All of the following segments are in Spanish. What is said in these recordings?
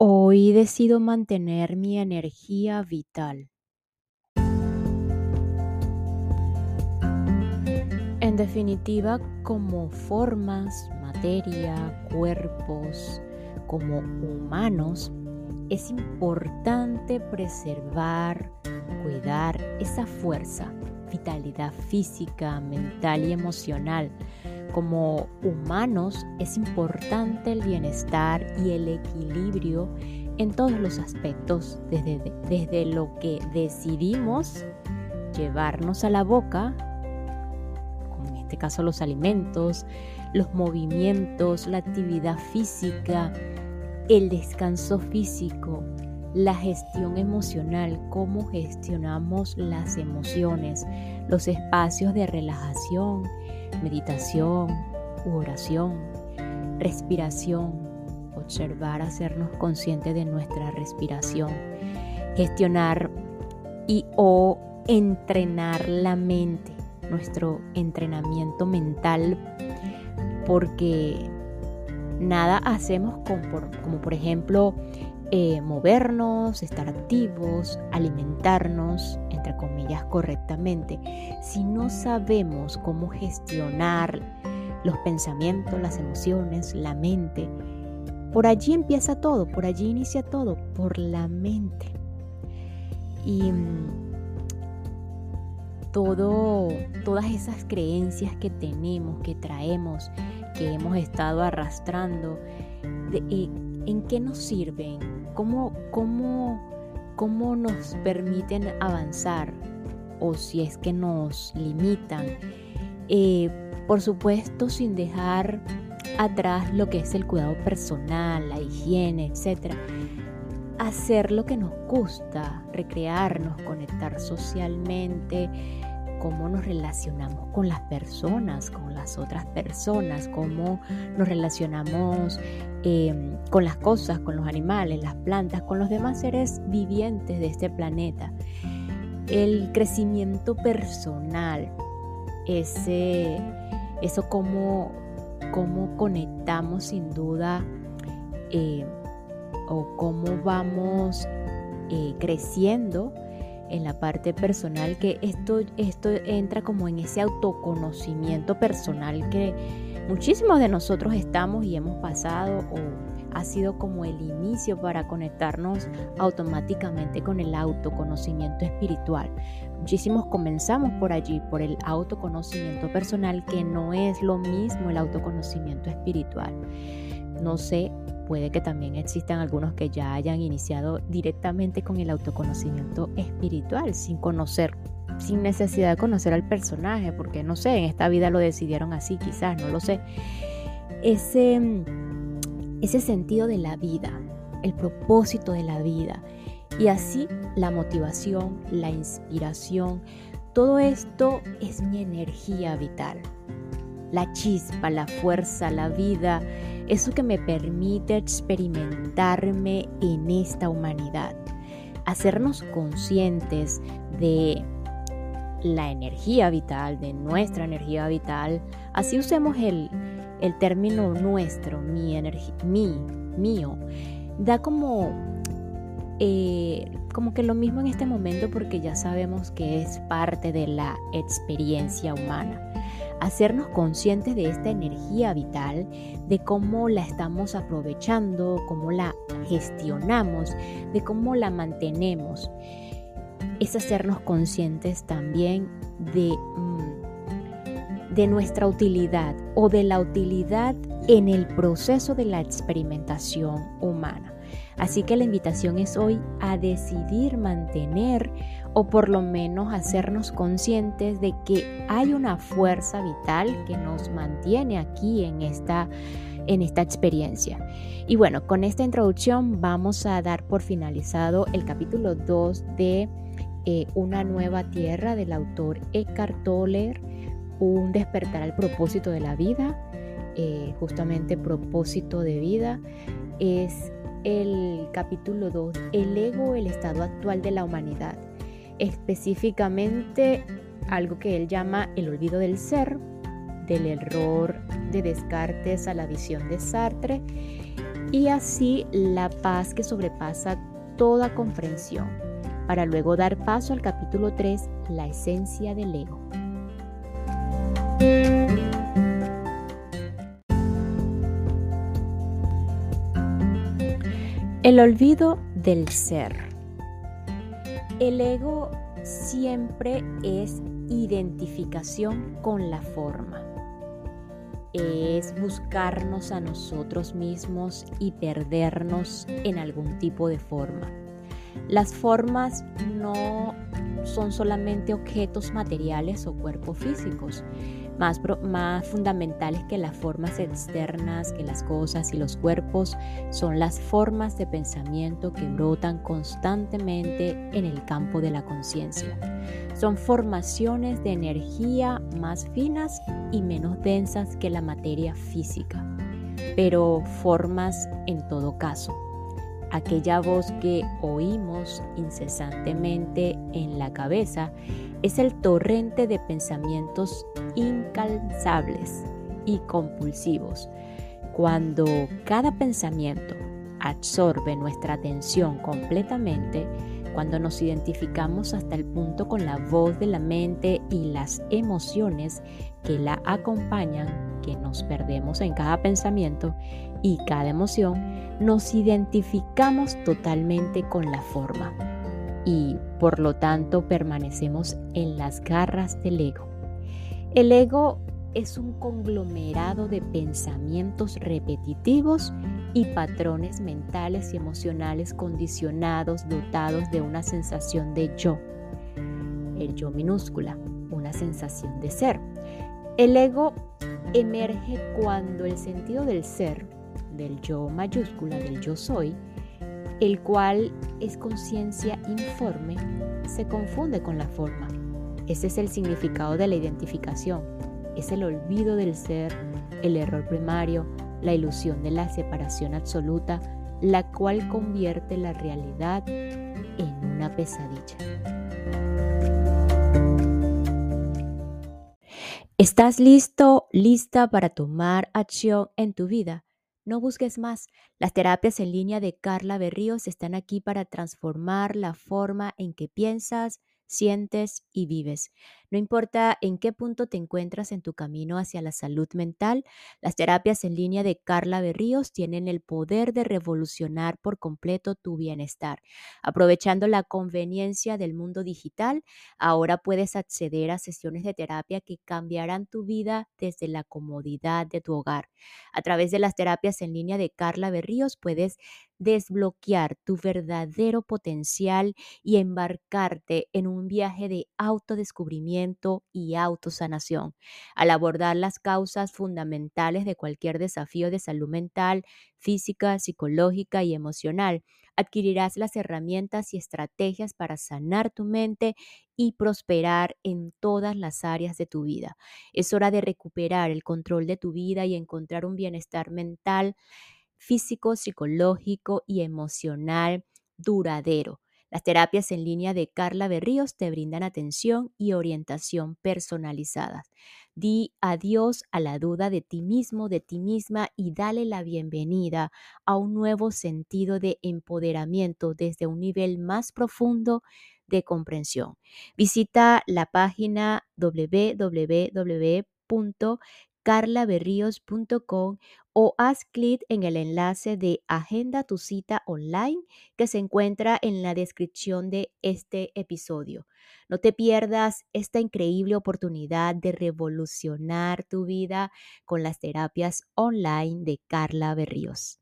Hoy decido mantener mi energía vital. En definitiva, como formas, materia, cuerpos, como humanos, es importante preservar, cuidar esa fuerza, vitalidad física, mental y emocional como humanos es importante el bienestar y el equilibrio en todos los aspectos, desde, desde lo que decidimos llevarnos a la boca, como en este caso los alimentos, los movimientos, la actividad física, el descanso físico, la gestión emocional, cómo gestionamos las emociones, los espacios de relajación, meditación oración, respiración, observar, hacernos conscientes de nuestra respiración, gestionar y o entrenar la mente, nuestro entrenamiento mental, porque nada hacemos como, por ejemplo eh, movernos, estar activos, alimentarnos, entre comillas, correctamente, si no sabemos cómo gestionar los pensamientos, las emociones, la mente, por allí empieza todo, por allí inicia todo, por la mente. Y mm, todo, todas esas creencias que tenemos, que traemos, que hemos estado arrastrando, eh, ¿en qué nos sirven? cómo, cómo, cómo nos permiten avanzar o si es que nos limitan. Eh, por supuesto, sin dejar atrás lo que es el cuidado personal, la higiene, etc. Hacer lo que nos gusta, recrearnos, conectar socialmente, cómo nos relacionamos con las personas, con las otras personas, cómo nos relacionamos em, con las cosas, con los animales, las plantas, con los demás seres vivientes de este planeta. El crecimiento personal, ese, eso cómo, cómo conectamos sin duda eh, o cómo vamos eh, creciendo en la parte personal, que esto, esto entra como en ese autoconocimiento personal que muchísimos de nosotros estamos y hemos pasado o ha sido como el inicio para conectarnos automáticamente con el autoconocimiento espiritual. Muchísimos comenzamos por allí, por el autoconocimiento personal, que no es lo mismo el autoconocimiento espiritual. No sé puede que también existan algunos que ya hayan iniciado directamente con el autoconocimiento espiritual, sin conocer, sin necesidad de conocer al personaje, porque no sé, en esta vida lo decidieron así, quizás, no lo sé. Ese, ese sentido de la vida, el propósito de la vida, y así la motivación, la inspiración, todo esto es mi energía vital. La chispa, la fuerza, la vida, eso que me permite experimentarme en esta humanidad, hacernos conscientes de la energía vital, de nuestra energía vital, así usemos el, término nuestro, mi energía, mi, mío, da como, eh, como que lo mismo en este momento porque ya sabemos que es parte de la experiencia humana hacernos conscientes de esta energía vital, de cómo la estamos aprovechando, cómo la gestionamos, de cómo la mantenemos. Es hacernos conscientes también de, mm, de nuestra utilidad o de la utilidad en el proceso de la experimentación humana. Así que la invitación es hoy a decidir mantener o por lo menos hacernos conscientes de que hay una fuerza vital que nos mantiene aquí en esta, en esta experiencia. Y bueno, con esta introducción vamos a dar por finalizado el capítulo 2 de eh, Una nueva tierra del autor Eckhart Tolle, un despertar al propósito de la vida. Eh, justamente propósito de vida es el capítulo 2, el ego, el estado actual de la humanidad específicamente algo que él llama el olvido del ser, del error de Descartes a la visión de Sartre y así la paz que sobrepasa toda comprensión, para luego dar paso al capítulo 3, la esencia del ego. El olvido del ser. El ego siempre es identificación con la forma. Es buscarnos a nosotros mismos y perdernos en algún tipo de forma. Las formas no son solamente objetos materiales o cuerpos físicos, más, fundamentales que las formas externas, que las cosas y los cuerpos, son las formas de pensamiento que brotan constantemente en el campo de la conciencia. Son formaciones de energía más finas y menos densas que la materia física, pero formas en todo caso aquella voz que oímos incesantemente en la cabeza es el torrente de pensamientos incansables y compulsivos. Cuando cada pensamiento absorbe nuestra atención completamente, cuando nos identificamos hasta el punto con la voz de la mente y las emociones que la acompañan, que nos perdemos en cada pensamiento y cada emoción, nos identificamos totalmente con la forma y por lo tanto permanecemos en las garras del ego. El ego es un conglomerado de pensamientos repetitivos y patrones mentales y emocionales condicionados dotados de una sensación de yo, el yo minúscula, una sensación de ser. El ego emerge cuando el sentido del ser, del yo mayúscula, del yo soy, el cual es conciencia informe, se confunde con la forma. Ese es el significado de la identificación, es el olvido del ser, el error primario, la ilusión de la separación absoluta, la cual convierte la realidad en una pesadilla. ¿Estás listo, lista para tomar acción en tu vida? No busques más. Las terapias en línea de Carla Berríos están aquí para transformar la forma en que piensas, sientes y vives. No importa en qué punto te encuentras en tu camino hacia la salud mental, las terapias en línea de Carla Berríos tienen el poder de revolucionar por completo tu bienestar. Aprovechando la conveniencia del mundo digital, ahora puedes acceder a sesiones de terapia que cambiarán tu vida desde la comodidad de tu hogar. A través de las terapias en línea de Carla Berríos puedes desbloquear tu verdadero potencial y embarcarte en un viaje de autodescubrimiento y autosanación. Al abordar las causas fundamentales de cualquier desafío de salud mental, física, psicológica y emocional, adquirirás las herramientas y estrategias para sanar tu mente y prosperar en todas las áreas de tu vida. Es hora de recuperar el control de tu vida y encontrar un bienestar mental físico, psicológico y emocional duradero. Las terapias en línea de Carla Berríos te brindan atención y orientación personalizadas. Di adiós a la duda de ti mismo, de ti misma y dale la bienvenida a un nuevo sentido de empoderamiento desde un nivel más profundo de comprensión. Visita la página www carlaberríos.com o haz clic en el enlace de Agenda tu cita online que se encuentra en la descripción de este episodio. No te pierdas esta increíble oportunidad de revolucionar tu vida con las terapias online de Carla Berríos.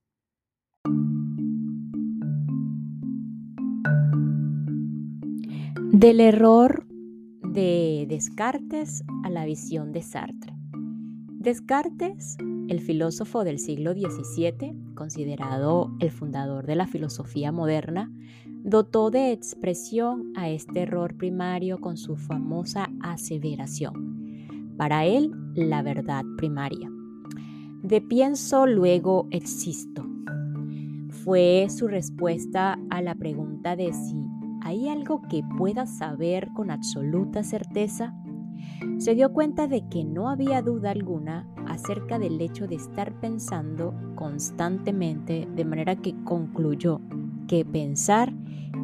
Del error de Descartes a la visión de Sartre. Descartes, el filósofo del siglo XVII, considerado el fundador de la filosofía moderna, dotó de expresión a este error primario con su famosa aseveración. Para él, la verdad primaria. De pienso, luego existo. Fue su respuesta a la pregunta de si hay algo que pueda saber con absoluta certeza se dio cuenta de que no había duda alguna acerca del hecho de estar pensando constantemente, de manera que concluyó que pensar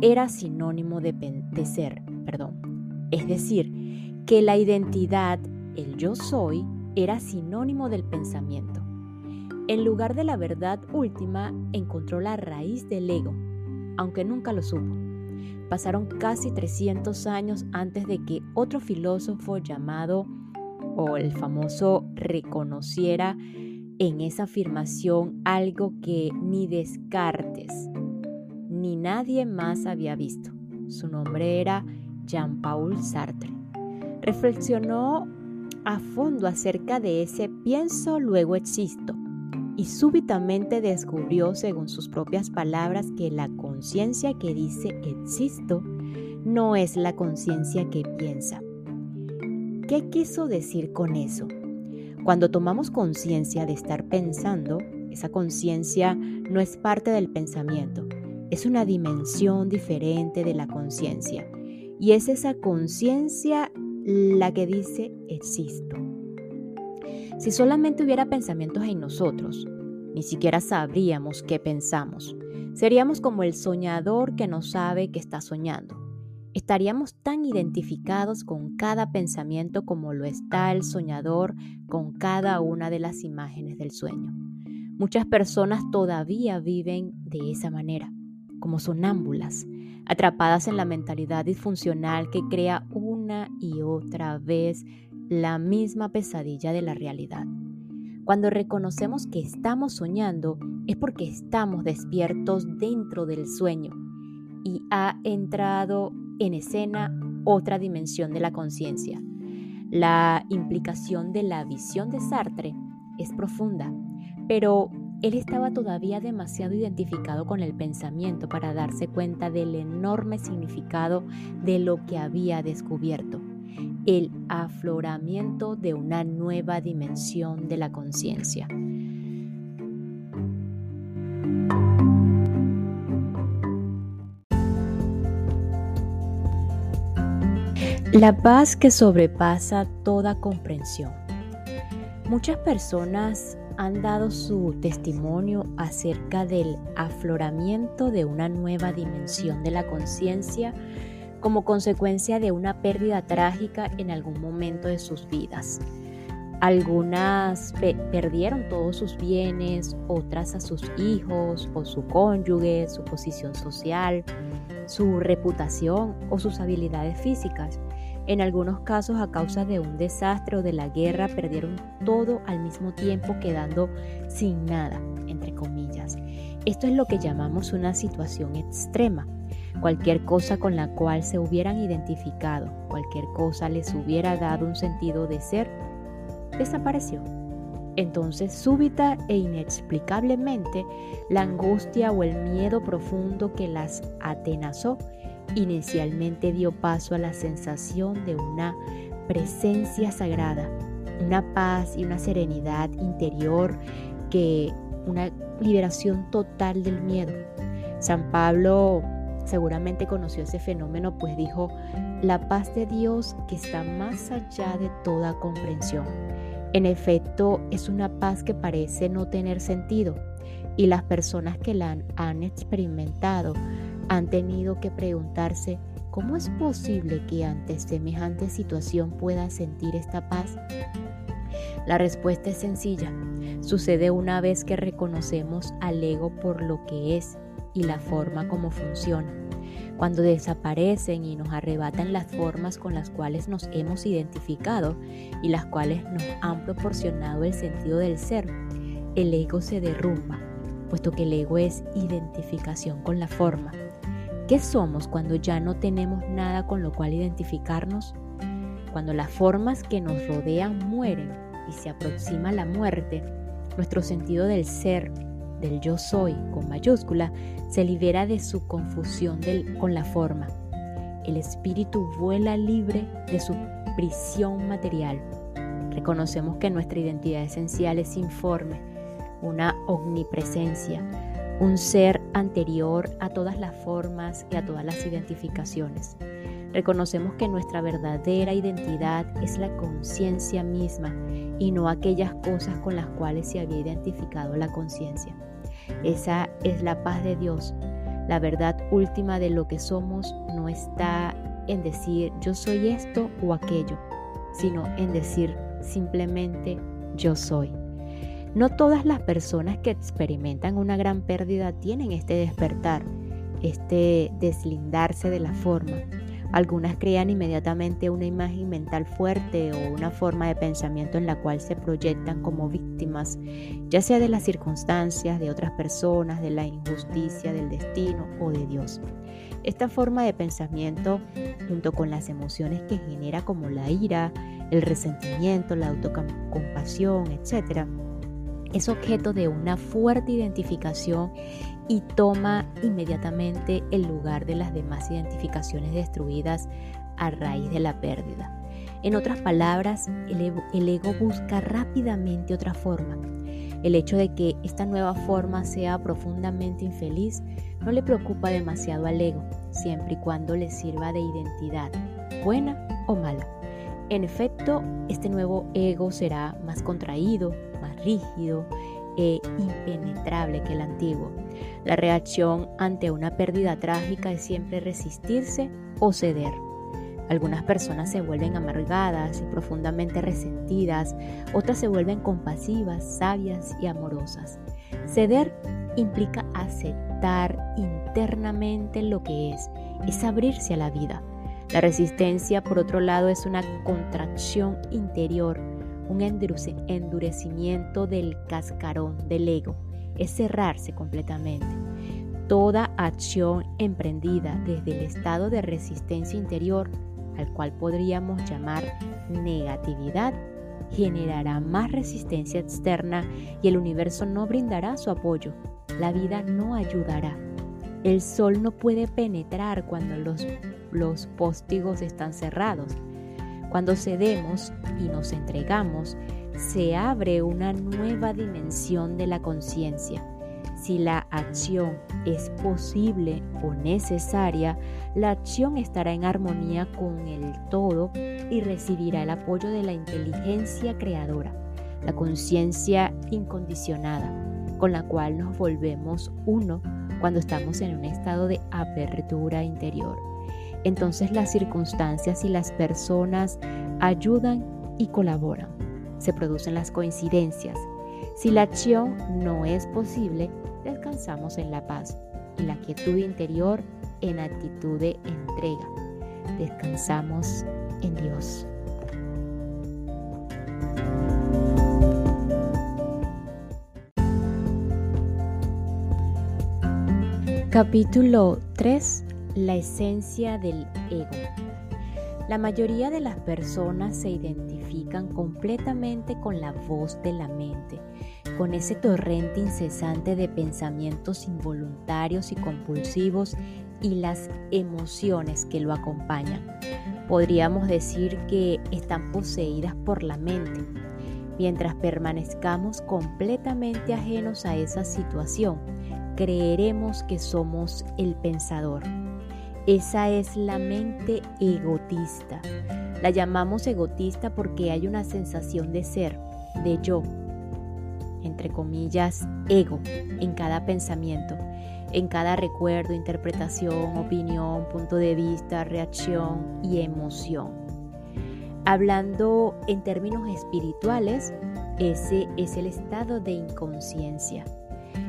era sinónimo de, ser, perdón. Es decir, que la identidad, el yo soy, era sinónimo del pensamiento. En lugar de la verdad última, encontró la raíz del ego, aunque nunca lo supo. Pasaron casi 300 años antes de que otro filósofo llamado o el famoso reconociera en esa afirmación algo que ni Descartes ni nadie más había visto. Su nombre era Jean-Paul Sartre. Reflexionó a fondo acerca de ese pienso luego existo y súbitamente descubrió, según sus propias palabras, que la conciencia que dice existo no es la conciencia que piensa. ¿Qué quiso decir con eso? Cuando tomamos conciencia de estar pensando, esa conciencia no es parte del pensamiento, es una dimensión diferente de la conciencia. Y es esa conciencia la que dice existo. Si solamente hubiera pensamientos en nosotros, ni siquiera sabríamos qué pensamos. Seríamos como el soñador que no sabe que está soñando. Estaríamos tan identificados con cada pensamiento como lo está el soñador con cada una de las imágenes del sueño. Muchas personas todavía viven de esa manera, como sonámbulas, atrapadas en la mentalidad disfuncional que crea una y otra vez la misma pesadilla de la realidad. Cuando reconocemos que estamos soñando es porque estamos despiertos dentro del sueño y ha entrado en escena otra dimensión de la conciencia. La implicación de la visión de Sartre es profunda, pero él estaba todavía demasiado identificado con el pensamiento para darse cuenta del enorme significado de lo que había descubierto el afloramiento de una nueva dimensión de la conciencia. La paz que sobrepasa toda comprensión. Muchas personas han dado su testimonio acerca del afloramiento de una nueva dimensión de la conciencia como consecuencia de una pérdida trágica en algún momento de sus vidas. Algunas perdieron todos sus bienes, otras a sus hijos o su cónyuge, su posición social, su reputación o sus habilidades físicas. En algunos casos a causa de un desastre o de la guerra perdieron todo al mismo tiempo quedando sin nada, entre comillas. Esto es lo que llamamos una situación extrema. Cualquier cosa con la cual se hubieran identificado, cualquier cosa les hubiera dado un sentido de ser, desapareció. Entonces, súbita e inexplicablemente, la angustia o el miedo profundo que las atenazó inicialmente dio paso a la sensación de una presencia sagrada, una paz y una serenidad interior que una liberación total del miedo. San Pablo seguramente conoció ese fenómeno, pues dijo, la paz de Dios que está más allá de toda comprensión. En efecto, es una paz que parece no tener sentido y las personas que la han, experimentado han tenido que preguntarse, ¿cómo es posible que ante semejante situación pueda sentir esta paz? La respuesta es sencilla. Sucede una vez que reconocemos al ego por lo que es y la forma como funciona. Cuando desaparecen y nos arrebatan las formas con las cuales nos hemos identificado y las cuales nos han proporcionado el sentido del ser, el ego se derrumba, puesto que el ego es identificación con la forma. ¿Qué somos cuando ya no tenemos nada con lo cual identificarnos? Cuando las formas que nos rodean mueren y se aproxima la muerte, nuestro sentido del ser del yo soy con mayúscula se libera de su confusión con la forma. El espíritu vuela libre de su prisión material. Reconocemos que nuestra identidad esencial es informe, una omnipresencia, un ser anterior a todas las formas y a todas las identificaciones. Reconocemos que nuestra verdadera identidad es la conciencia misma y no aquellas cosas con las cuales se había identificado la conciencia. Esa es la paz de Dios. La verdad última de lo que somos no está en decir yo soy esto o aquello, sino en decir simplemente yo soy. No todas las personas que experimentan una gran pérdida tienen este despertar, este deslindarse de la forma. Algunas crean inmediatamente una imagen mental fuerte o una forma de pensamiento en la cual se proyectan como víctimas, ya sea de las circunstancias, de otras personas, de la injusticia, del destino o de Dios. Esta forma de pensamiento, junto con las emociones que genera como la ira, el resentimiento, la autocompasión, etc., es objeto de una fuerte identificación y toma inmediatamente el lugar de las demás identificaciones destruidas a raíz de la pérdida. En otras palabras, el ego, busca rápidamente otra forma. El hecho de que esta nueva forma sea profundamente infeliz no le preocupa demasiado al ego, siempre y cuando le sirva de identidad, buena o mala. En efecto, este nuevo ego será más contraído, más rígido e impenetrable que el antiguo. La reacción ante una pérdida trágica es siempre resistirse o ceder. Algunas personas se vuelven amargadas y profundamente resentidas, otras se vuelven compasivas, sabias y amorosas. Ceder implica aceptar internamente lo que es, es abrirse a la vida. La resistencia, por otro lado, es una contracción interior un endurecimiento del cascarón del ego, es cerrarse completamente. Toda acción emprendida desde el estado de resistencia interior, al cual podríamos llamar negatividad, generará más resistencia externa y el universo no brindará su apoyo. La vida no ayudará. El sol no puede penetrar cuando los, los póstigos están cerrados. Cuando cedemos y nos entregamos, se abre una nueva dimensión de la conciencia. Si la acción es posible o necesaria, la acción estará en armonía con el todo y recibirá el apoyo de la inteligencia creadora, la conciencia incondicionada, con la cual nos volvemos uno cuando estamos en un estado de apertura interior entonces las circunstancias y las personas ayudan y colaboran. Se producen las coincidencias. Si la acción no es posible, descansamos en la paz y la quietud interior en actitud de entrega. Descansamos en Dios. Capítulo 3 la esencia del ego. La mayoría de las personas se identifican completamente con la voz de la mente, con ese torrente incesante de pensamientos involuntarios y compulsivos y las emociones que lo acompañan. Podríamos decir que están poseídas por la mente. Mientras permanezcamos completamente ajenos a esa situación, creeremos que somos el pensador esa es la mente egotista. La llamamos egotista porque hay una sensación de ser, de yo, entre comillas, ego, en cada pensamiento, en cada recuerdo, interpretación, opinión, punto de vista, reacción y emoción. Hablando en términos espirituales, ese es el estado de inconsciencia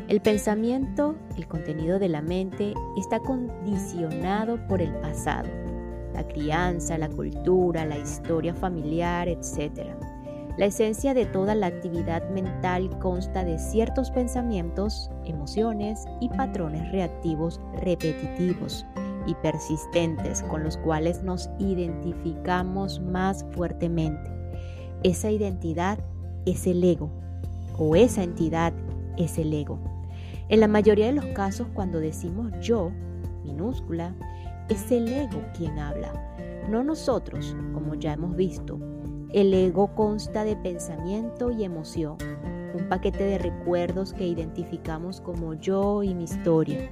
el pensamiento, el contenido de la mente, está condicionado por el pasado, la crianza, la cultura, la historia familiar, etc. La esencia de toda la actividad mental consta de ciertos pensamientos, emociones y patrones reactivos repetitivos y persistentes con los cuales nos identificamos más fuertemente. Esa identidad es el ego o esa entidad es el ego. En la mayoría de los casos, cuando decimos yo, minúscula, es el ego quien habla, no nosotros, como ya hemos visto. El ego consta de pensamiento y emoción, un paquete de recuerdos que identificamos como yo y mi historia.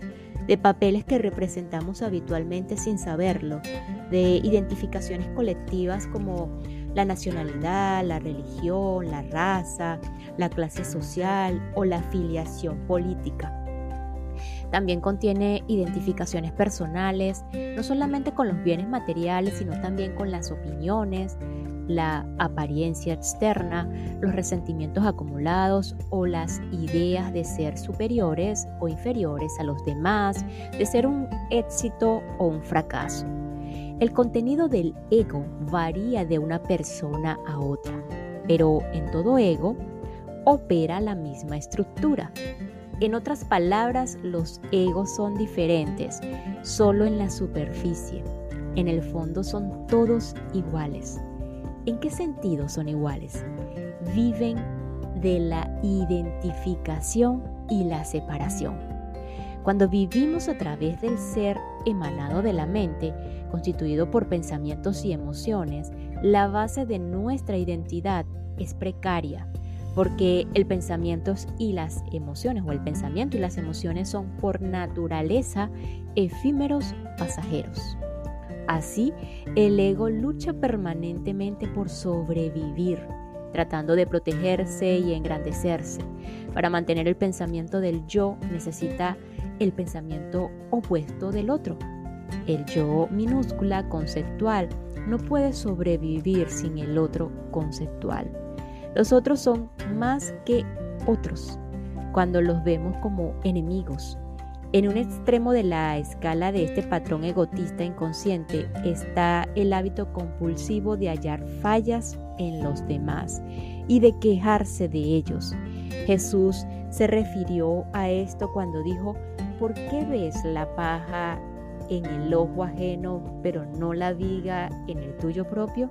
de papeles que representamos habitualmente sin saberlo, de identificaciones colectivas como la nacionalidad, la religión, la raza, la clase social o la afiliación política. También contiene identificaciones personales, no solamente con los bienes materiales, sino también con las opiniones, la apariencia externa, los resentimientos acumulados o las ideas de ser superiores o inferiores a los demás, de ser un éxito o un fracaso. El contenido del ego varía de una persona a otra, pero en todo ego opera la misma estructura. En otras palabras, los egos son diferentes, solo en la superficie. En el fondo son todos iguales. ¿En qué sentido son iguales? Viven de la identificación y la separación. Cuando vivimos a través del ser emanado de la mente, constituido por pensamientos y emociones, la base de nuestra identidad es precaria, porque el pensamiento y las emociones, o el pensamiento y las emociones son por naturaleza efímeros pasajeros. Así, el ego lucha permanentemente por sobrevivir, tratando de protegerse y engrandecerse. Para mantener el pensamiento del yo necesita el pensamiento opuesto del otro, el yo minúscula conceptual no puede sobrevivir sin el otro conceptual. Los otros son más que otros cuando los vemos como enemigos. En un extremo de la escala de este patrón egotista inconsciente está el hábito compulsivo de hallar fallas en los demás y de quejarse de ellos. Jesús se refirió a esto cuando dijo, ¿por qué ves la paja en el ojo ajeno, pero no la viga en el tuyo propio?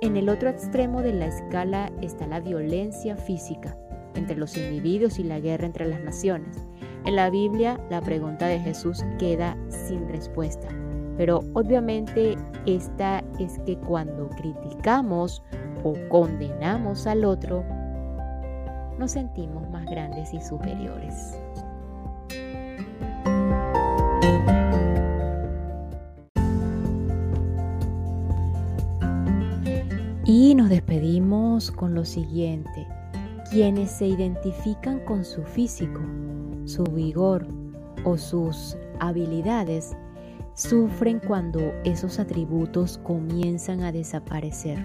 En el otro extremo de la escala está la violencia física entre los individuos y la guerra entre las naciones. En la Biblia la pregunta de Jesús queda sin respuesta, pero obviamente esta es que cuando criticamos o condenamos al otro, nos sentimos más grandes y superiores. Nos despedimos con lo siguiente. Quienes se identifican con su físico, su vigor o sus habilidades sufren cuando esos atributos comienzan a desaparecer,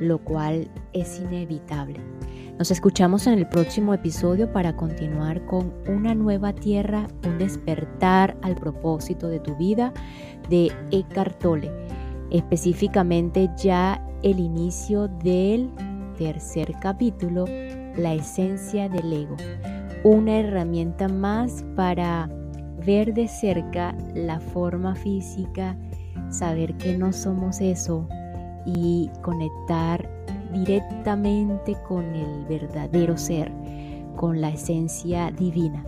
lo cual es inevitable. Nos escuchamos en el próximo episodio para continuar con una nueva tierra, un despertar al propósito de tu vida de Eckhart Tolle, específicamente ya el inicio del tercer capítulo, la esencia del ego, una herramienta más para ver de cerca la forma física, saber que no somos eso y conectar directamente con el verdadero ser, con la esencia divina.